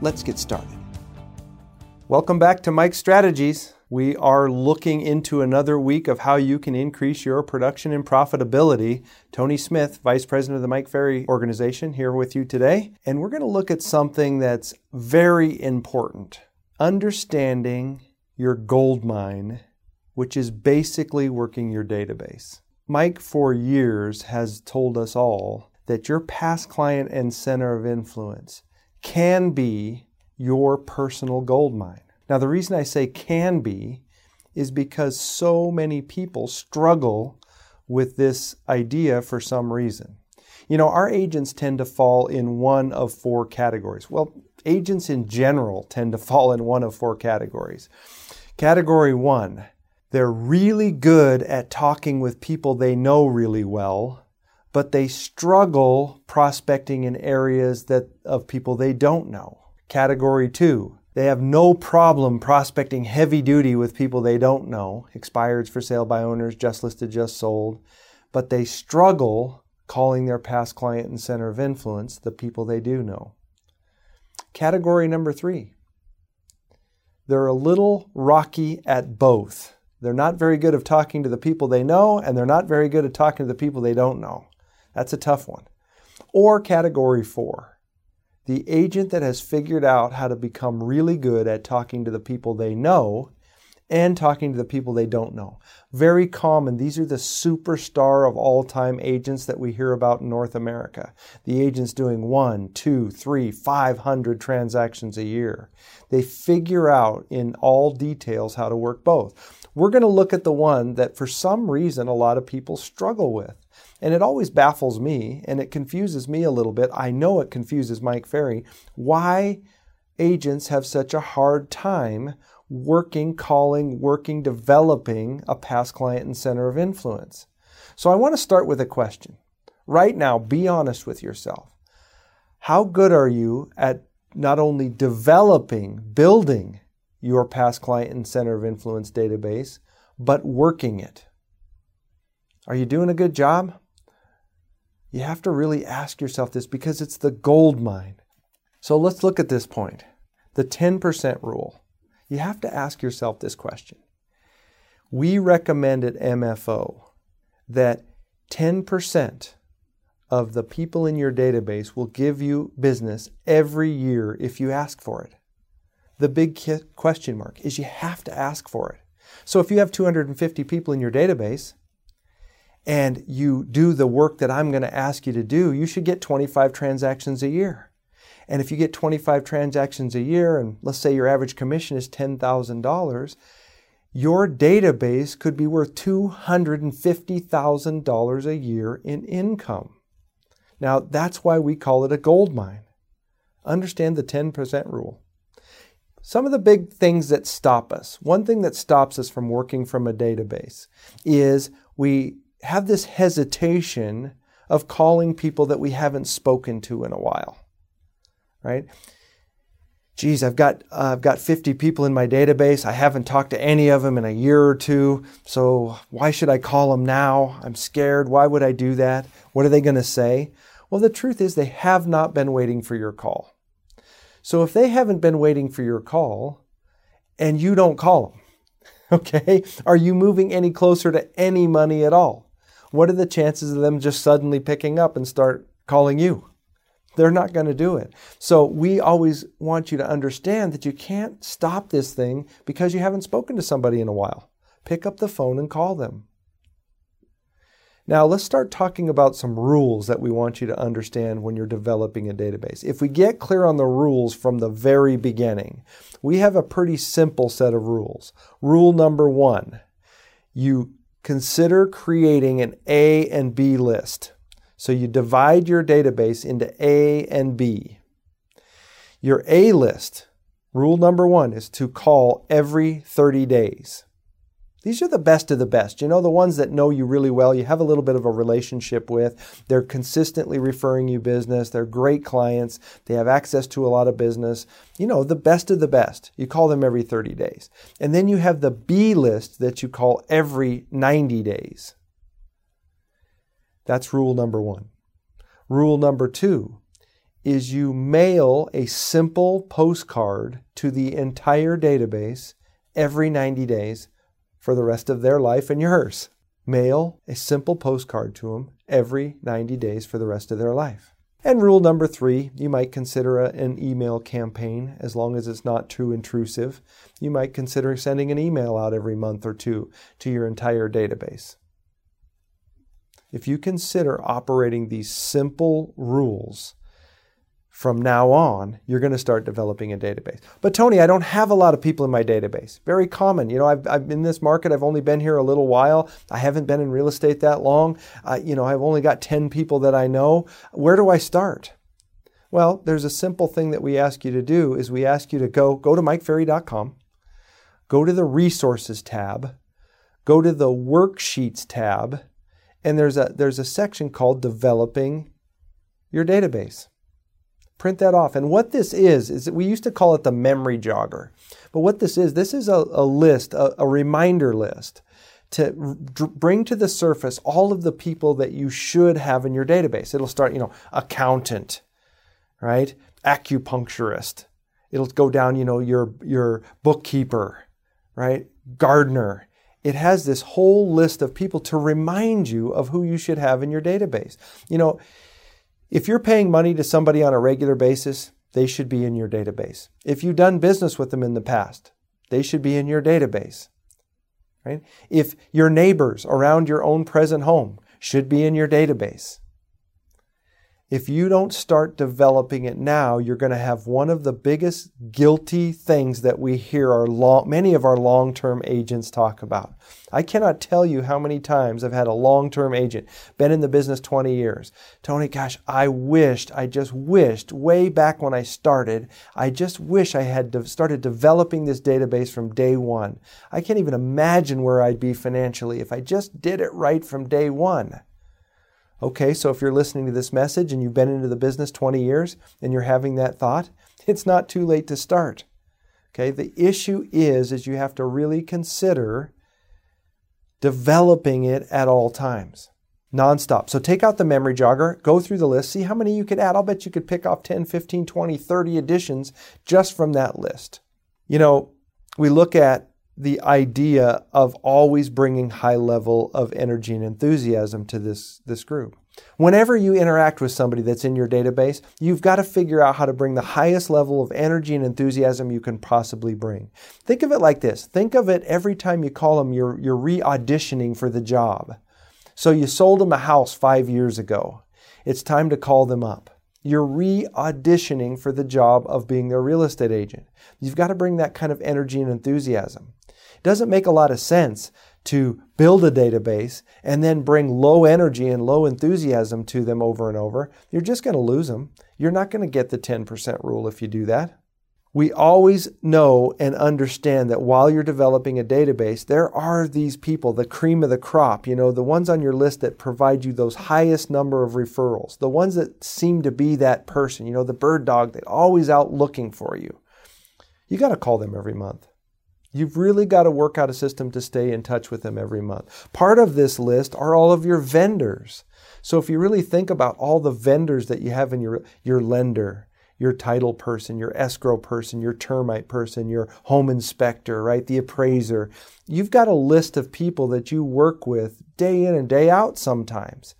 Let's get started. Welcome back to Mike Strategies. We are looking into another week of how you can increase your production and profitability. Tony Smith, Vice President of the Mike Ferry Organization, here with you today. And we're going to look at something that's very important understanding your gold mine, which is basically working your database. Mike, for years, has told us all that your past client and center of influence can be your personal gold mine. Now, the reason I say can be is because so many people struggle with this idea for some reason. You know, our agents tend to fall in one of four categories. Well, agents in general tend to fall in one of four categories. Category one, they're really good at talking with people they know really well, but they struggle prospecting in areas that of people they don't know. Category 2, they have no problem prospecting heavy duty with people they don't know, expireds for sale by owners, just listed, just sold, but they struggle calling their past client and center of influence the people they do know. Category number 3, they're a little rocky at both. They're not very good at talking to the people they know, and they're not very good at talking to the people they don't know. That's a tough one. Or category four, the agent that has figured out how to become really good at talking to the people they know and talking to the people they don't know. Very common. These are the superstar of all time agents that we hear about in North America. The agents doing one, two, three, five hundred transactions a year. They figure out in all details how to work both. We're going to look at the one that for some reason a lot of people struggle with. And it always baffles me and it confuses me a little bit. I know it confuses Mike Ferry why agents have such a hard time working, calling, working, developing a past client and center of influence. So I want to start with a question. Right now, be honest with yourself. How good are you at not only developing, building your past client and center of influence database, but working it? Are you doing a good job? You have to really ask yourself this because it's the gold mine. So let's look at this point the 10% rule. You have to ask yourself this question. We recommend at MFO that 10% of the people in your database will give you business every year if you ask for it. The big question mark is you have to ask for it. So if you have 250 people in your database, and you do the work that I'm going to ask you to do, you should get 25 transactions a year. And if you get 25 transactions a year, and let's say your average commission is $10,000, your database could be worth $250,000 a year in income. Now, that's why we call it a gold mine. Understand the 10% rule. Some of the big things that stop us, one thing that stops us from working from a database is we have this hesitation of calling people that we haven't spoken to in a while, right? Geez, I've got uh, I've got 50 people in my database. I haven't talked to any of them in a year or two. So why should I call them now? I'm scared. Why would I do that? What are they going to say? Well, the truth is they have not been waiting for your call. So if they haven't been waiting for your call and you don't call them, okay, are you moving any closer to any money at all? What are the chances of them just suddenly picking up and start calling you? They're not going to do it. So we always want you to understand that you can't stop this thing because you haven't spoken to somebody in a while. Pick up the phone and call them. Now, let's start talking about some rules that we want you to understand when you're developing a database. If we get clear on the rules from the very beginning, we have a pretty simple set of rules. Rule number one you consider creating an A and B list. So you divide your database into A and B. Your A list, rule number one, is to call every 30 days. These are the best of the best. You know, the ones that know you really well, you have a little bit of a relationship with. They're consistently referring you business. They're great clients. They have access to a lot of business. You know, the best of the best. You call them every 30 days. And then you have the B list that you call every 90 days. That's rule number one. Rule number two is you mail a simple postcard to the entire database every 90 days for the rest of their life and yours. Mail a simple postcard to them every 90 days for the rest of their life. And rule number three, you might consider a, an email campaign as long as it's not too intrusive. You might consider sending an email out every month or two to your entire database. If you consider operating these simple rules, from now on, you're going to start developing a database. But Tony, I don't have a lot of people in my database. Very common. You know, I've, I've in this market, I've only been here a little while. I haven't been in real estate that long. Uh, you know, I've only got 10 people that I know. Where do I start? Well, there's a simple thing that we ask you to do is we ask you to go go to mikeferry.com, go to the resources tab, go to the worksheets tab, and there's a there's a section called developing your database. Print that off. And what this is, is we used to call it the memory jogger. But what this is, this is a, a list, a, a reminder list to r- bring to the surface all of the people that you should have in your database. It'll start, you know, accountant, right? Acupuncturist. It'll go down, you know, your, your bookkeeper, right? Gardener. It has this whole list of people to remind you of who you should have in your database. You know, if you're paying money to somebody on a regular basis, they should be in your database. If you've done business with them in the past, they should be in your database. Right? If your neighbors around your own present home should be in your database. If you don't start developing it now, you're going to have one of the biggest guilty things that we hear our long, many of our long-term agents talk about. I cannot tell you how many times I've had a long-term agent, been in the business 20 years. Tony, gosh, I wished, I just wished way back when I started, I just wish I had started developing this database from day one. I can't even imagine where I'd be financially if I just did it right from day one. Okay, so if you're listening to this message and you've been into the business 20 years and you're having that thought, it's not too late to start. Okay, the issue is is you have to really consider developing it at all times. Nonstop. So take out the memory jogger, go through the list, see how many you could add. I'll bet you could pick off 10, 15, 20, 30 additions just from that list. You know, we look at the idea of always bringing high level of energy and enthusiasm to this, this group. Whenever you interact with somebody that's in your database, you've got to figure out how to bring the highest level of energy and enthusiasm you can possibly bring. Think of it like this. Think of it every time you call them, you're, you're re-auditioning for the job. So you sold them a house five years ago. It's time to call them up. You're re auditioning for the job of being their real estate agent. You've got to bring that kind of energy and enthusiasm. It doesn't make a lot of sense to build a database and then bring low energy and low enthusiasm to them over and over. You're just going to lose them. You're not going to get the 10% rule if you do that. We always know and understand that while you're developing a database, there are these people, the cream of the crop, you know, the ones on your list that provide you those highest number of referrals, the ones that seem to be that person, you know, the bird dog that always out looking for you. You got to call them every month. You've really got to work out a system to stay in touch with them every month. Part of this list are all of your vendors. So if you really think about all the vendors that you have in your, your lender, your title person, your escrow person, your termite person, your home inspector, right? The appraiser. You've got a list of people that you work with day in and day out sometimes.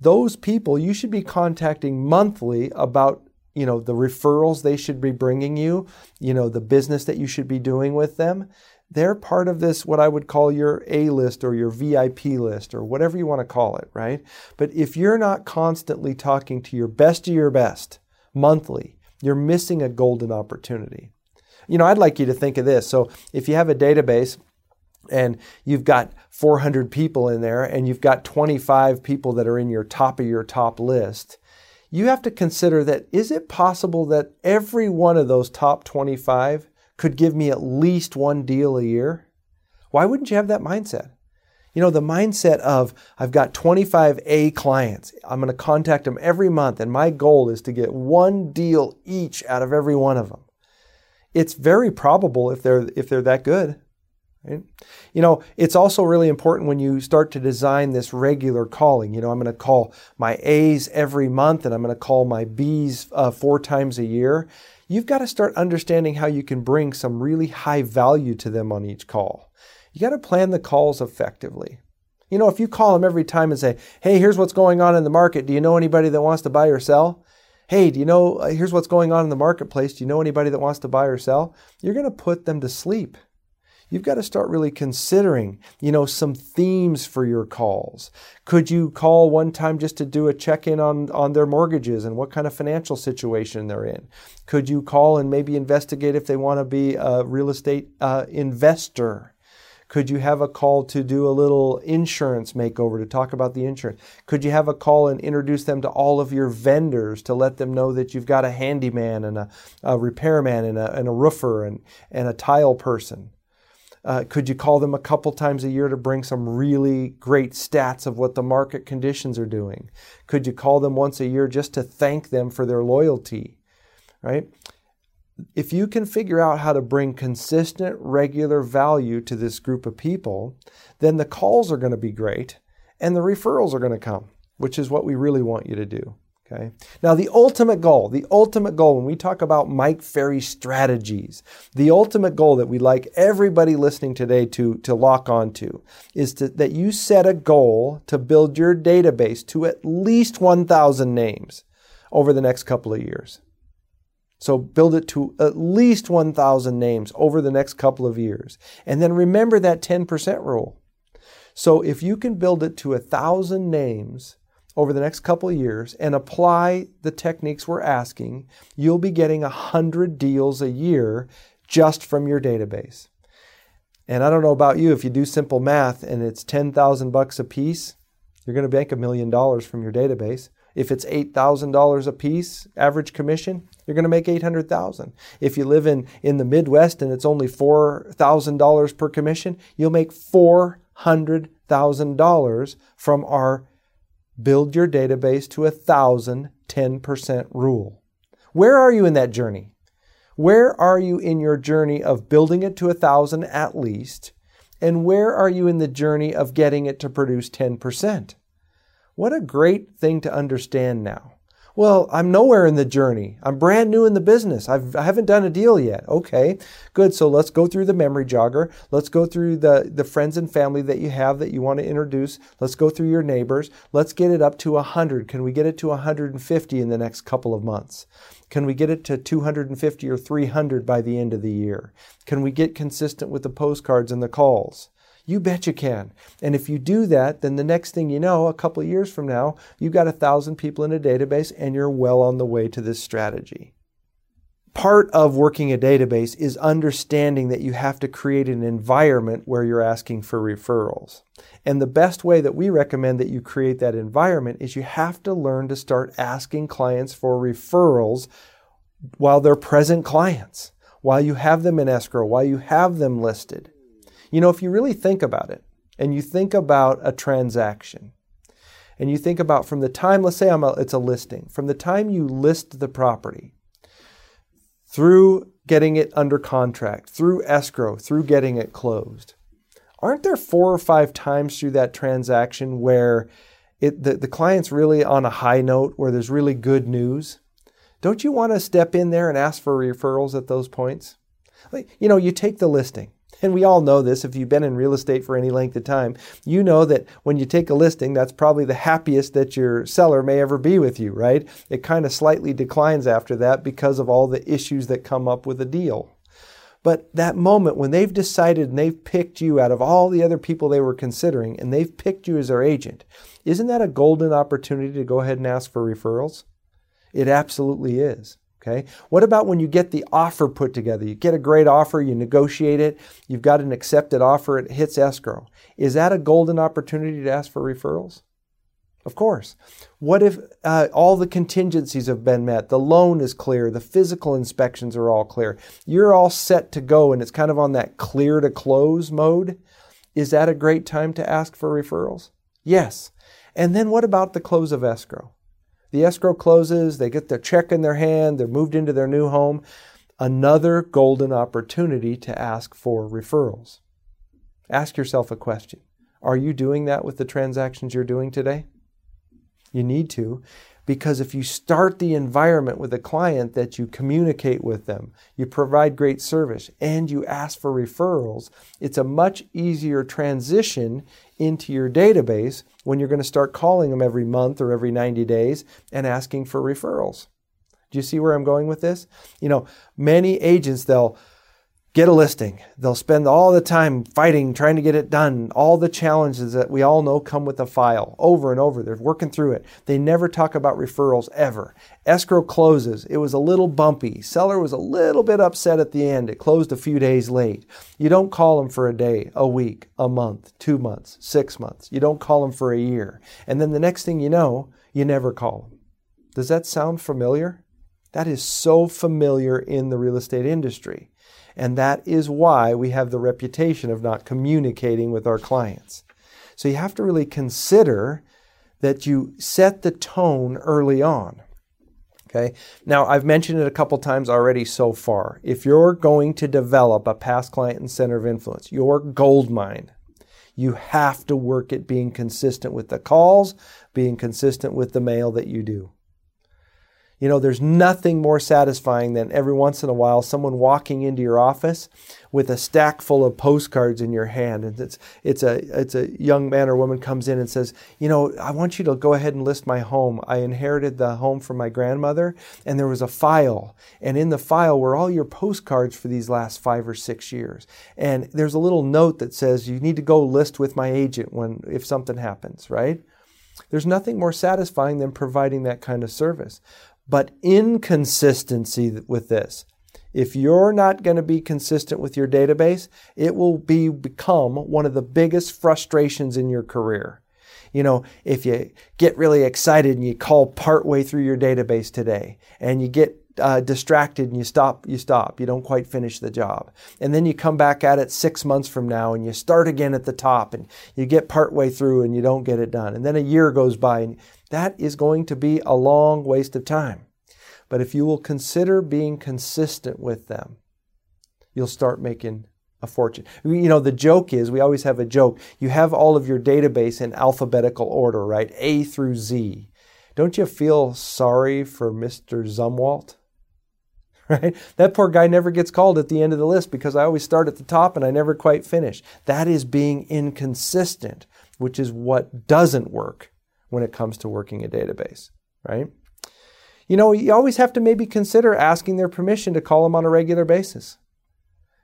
Those people you should be contacting monthly about you know, the referrals they should be bringing you, you know, the business that you should be doing with them. They're part of this, what I would call your A list or your VIP list or whatever you want to call it, right? But if you're not constantly talking to your best of your best monthly, you're missing a golden opportunity. You know, I'd like you to think of this. So if you have a database, and you've got 400 people in there and you've got 25 people that are in your top of your top list you have to consider that is it possible that every one of those top 25 could give me at least one deal a year? Why wouldn't you have that mindset? You know, the mindset of I've got 25 A clients. I'm going to contact them every month, and my goal is to get one deal each out of every one of them. It's very probable if they're if they're that good. Right? You know, it's also really important when you start to design this regular calling. You know, I'm going to call my A's every month and I'm going to call my B's uh, four times a year. You've got to start understanding how you can bring some really high value to them on each call. You got to plan the calls effectively. You know, if you call them every time and say, hey, here's what's going on in the market. Do you know anybody that wants to buy or sell? Hey, do you know, uh, here's what's going on in the marketplace. Do you know anybody that wants to buy or sell? You're going to put them to sleep you've got to start really considering, you know, some themes for your calls. Could you call one time just to do a check-in on, on their mortgages and what kind of financial situation they're in? Could you call and maybe investigate if they want to be a real estate uh, investor? Could you have a call to do a little insurance makeover to talk about the insurance? Could you have a call and introduce them to all of your vendors to let them know that you've got a handyman and a, a repairman and a, and a roofer and, and a tile person? Uh, could you call them a couple times a year to bring some really great stats of what the market conditions are doing? Could you call them once a year just to thank them for their loyalty? Right? If you can figure out how to bring consistent, regular value to this group of people, then the calls are going to be great and the referrals are going to come, which is what we really want you to do. Okay. Now, the ultimate goal, the ultimate goal, when we talk about Mike Ferry strategies, the ultimate goal that we'd like everybody listening today to, to lock onto is to, that you set a goal to build your database to at least 1,000 names over the next couple of years. So build it to at least 1,000 names over the next couple of years. And then remember that 10% rule. So if you can build it to a thousand names over the next couple of years and apply the techniques we're asking, you'll be getting 100 deals a year just from your database. And I don't know about you, if you do simple math and it's 10,000 bucks a piece, you're going to bank a million dollars from your database. If it's $8,000 a piece average commission, you're going to make 800,000. If you live in in the Midwest and it's only $4,000 per commission, you'll make $400,000 from our build your database to a thousand, 10% rule. Where are you in that journey? Where are you in your journey of building it to a thousand at least? And where are you in the journey of getting it to produce 10%? What a great thing to understand now. Well, I'm nowhere in the journey. I'm brand new in the business. I've, I haven't done a deal yet. Okay, good. So let's go through the memory jogger. Let's go through the, the friends and family that you have that you want to introduce. Let's go through your neighbors. Let's get it up to 100. Can we get it to 150 in the next couple of months? Can we get it to 250 or 300 by the end of the year? Can we get consistent with the postcards and the calls? You bet you can. And if you do that, then the next thing you know, a couple of years from now, you've got a thousand people in a database and you're well on the way to this strategy. Part of working a database is understanding that you have to create an environment where you're asking for referrals. And the best way that we recommend that you create that environment is you have to learn to start asking clients for referrals while they're present clients, while you have them in escrow, while you have them listed. You know, if you really think about it, and you think about a transaction, and you think about from the time, let's say a, it's a listing, from the time you list the property through getting it under contract, through escrow, through getting it closed, aren't there four or five times through that transaction where it, the, the client's really on a high note, where there's really good news? Don't you want to step in there and ask for referrals at those points? Like, you know, you take the listing and we all know this if you've been in real estate for any length of time. You know that when you take a listing, that's probably the happiest that your seller may ever be with you, right? It kind of slightly declines after that because of all the issues that come up with a deal. But that moment when they've decided and they've picked you out of all the other people they were considering and they've picked you as their agent, isn't that a golden opportunity to go ahead and ask for referrals? It absolutely is. Okay. What about when you get the offer put together? You get a great offer, you negotiate it, you've got an accepted offer, it hits escrow. Is that a golden opportunity to ask for referrals? Of course. What if uh, all the contingencies have been met? The loan is clear. The physical inspections are all clear. You're all set to go, and it's kind of on that clear to close mode. Is that a great time to ask for referrals? Yes. And then what about the close of escrow? The escrow closes, they get their check in their hand, they're moved into their new home. Another golden opportunity to ask for referrals. Ask yourself a question Are you doing that with the transactions you're doing today? You need to, because if you start the environment with a client that you communicate with them, you provide great service, and you ask for referrals, it's a much easier transition into your database when you're going to start calling them every month or every 90 days and asking for referrals. Do you see where I'm going with this? You know, many agents, they'll get a listing. They'll spend all the time fighting, trying to get it done. All the challenges that we all know come with a file over and over. They're working through it. They never talk about referrals ever. Escrow closes. It was a little bumpy. Seller was a little bit upset at the end. It closed a few days late. You don't call them for a day, a week, a month, two months, six months. You don't call them for a year. And then the next thing you know, you never call them. Does that sound familiar? That is so familiar in the real estate industry. And that is why we have the reputation of not communicating with our clients. So you have to really consider that you set the tone early on. Okay. Now, I've mentioned it a couple times already so far. If you're going to develop a past client and center of influence, your gold mine, you have to work at being consistent with the calls, being consistent with the mail that you do. You know, there's nothing more satisfying than every once in a while someone walking into your office with a stack full of postcards in your hand. And it's, it's, a, it's a young man or woman comes in and says, You know, I want you to go ahead and list my home. I inherited the home from my grandmother, and there was a file. And in the file were all your postcards for these last five or six years. And there's a little note that says, You need to go list with my agent when, if something happens, right? There's nothing more satisfying than providing that kind of service but inconsistency with this. If you're not going to be consistent with your database, it will be become one of the biggest frustrations in your career. You know, if you get really excited and you call partway through your database today and you get uh, distracted and you stop, you stop, you don't quite finish the job. And then you come back at it six months from now and you start again at the top and you get partway through and you don't get it done. And then a year goes by and that is going to be a long waste of time. But if you will consider being consistent with them, you'll start making a fortune. You know, the joke is we always have a joke. You have all of your database in alphabetical order, right? A through Z. Don't you feel sorry for Mr. Zumwalt? Right? That poor guy never gets called at the end of the list because I always start at the top and I never quite finish. That is being inconsistent, which is what doesn't work when it comes to working a database, right? You know, you always have to maybe consider asking their permission to call them on a regular basis.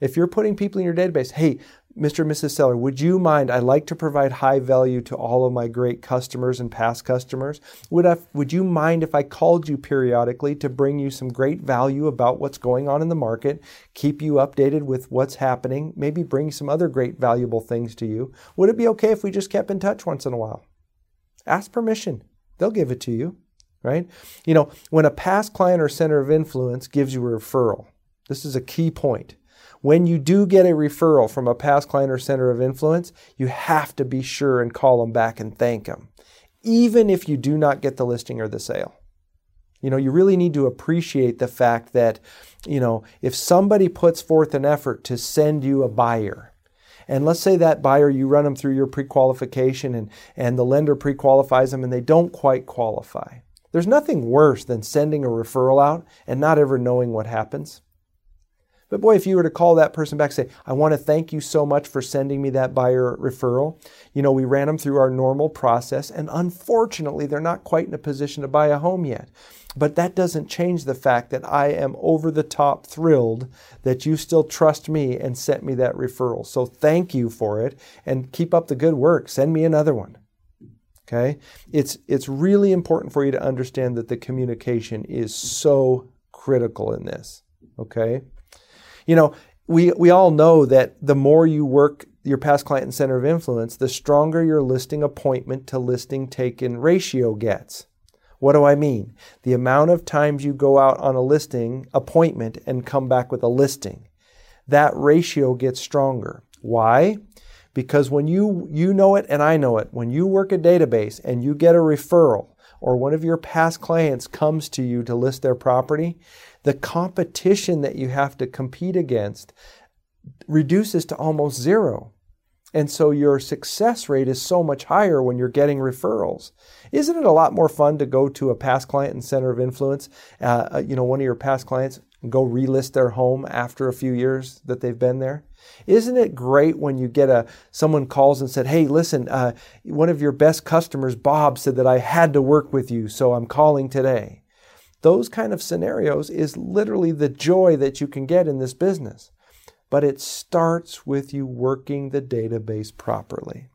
If you're putting people in your database, hey, Mr. and Mrs. Seller, would you mind? I'd like to provide high value to all of my great customers and past customers. Would, I, would you mind if I called you periodically to bring you some great value about what's going on in the market, keep you updated with what's happening, maybe bring some other great valuable things to you? Would it be okay if we just kept in touch once in a while? Ask permission, they'll give it to you right? You know, when a past client or center of influence gives you a referral, this is a key point. When you do get a referral from a past client or center of influence, you have to be sure and call them back and thank them, even if you do not get the listing or the sale. You know, you really need to appreciate the fact that, you know, if somebody puts forth an effort to send you a buyer, and let's say that buyer, you run them through your pre qualification and, and the lender pre qualifies them and they don't quite qualify. There's nothing worse than sending a referral out and not ever knowing what happens. But boy, if you were to call that person back, say, I want to thank you so much for sending me that buyer referral. You know, we ran them through our normal process, and unfortunately, they're not quite in a position to buy a home yet. But that doesn't change the fact that I am over the top thrilled that you still trust me and sent me that referral. So thank you for it and keep up the good work. Send me another one. Okay? It's it's really important for you to understand that the communication is so critical in this. Okay? You know, we we all know that the more you work your past client and center of influence, the stronger your listing appointment to listing taken ratio gets. What do I mean? The amount of times you go out on a listing appointment and come back with a listing. That ratio gets stronger. Why? Because when you you know it and I know it, when you work a database and you get a referral or one of your past clients comes to you to list their property, the competition that you have to compete against reduces to almost zero. And so your success rate is so much higher when you're getting referrals. Isn't it a lot more fun to go to a past client and center of influence, uh, uh you know, one of your past clients, and go relist their home after a few years that they've been there? Isn't it great when you get a someone calls and said, "Hey, listen, uh, one of your best customers, Bob, said that I had to work with you, so I'm calling today." Those kind of scenarios is literally the joy that you can get in this business. But it starts with you working the database properly.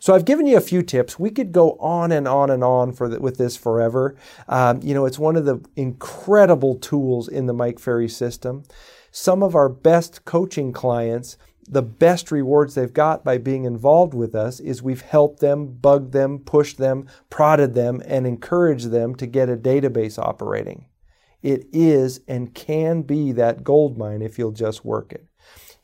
So I've given you a few tips. We could go on and on and on for the, with this forever. Um, you know, it's one of the incredible tools in the Mike Ferry system. Some of our best coaching clients, the best rewards they've got by being involved with us is we've helped them, bugged them, pushed them, prodded them, and encouraged them to get a database operating. It is and can be that gold mine if you'll just work it.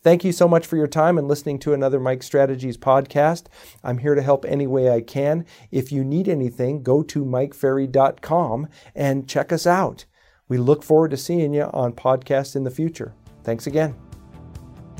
Thank you so much for your time and listening to another Mike Strategies podcast. I'm here to help any way I can. If you need anything, go to mikeferry.com and check us out. We look forward to seeing you on podcasts in the future. Thanks again.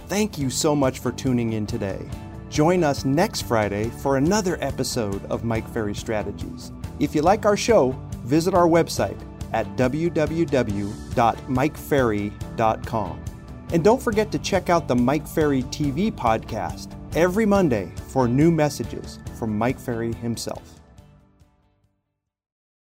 Thank you so much for tuning in today. Join us next Friday for another episode of Mike Ferry Strategies. If you like our show, visit our website at www.mikeferry.com. And don't forget to check out the Mike Ferry TV podcast every Monday for new messages from Mike Ferry himself.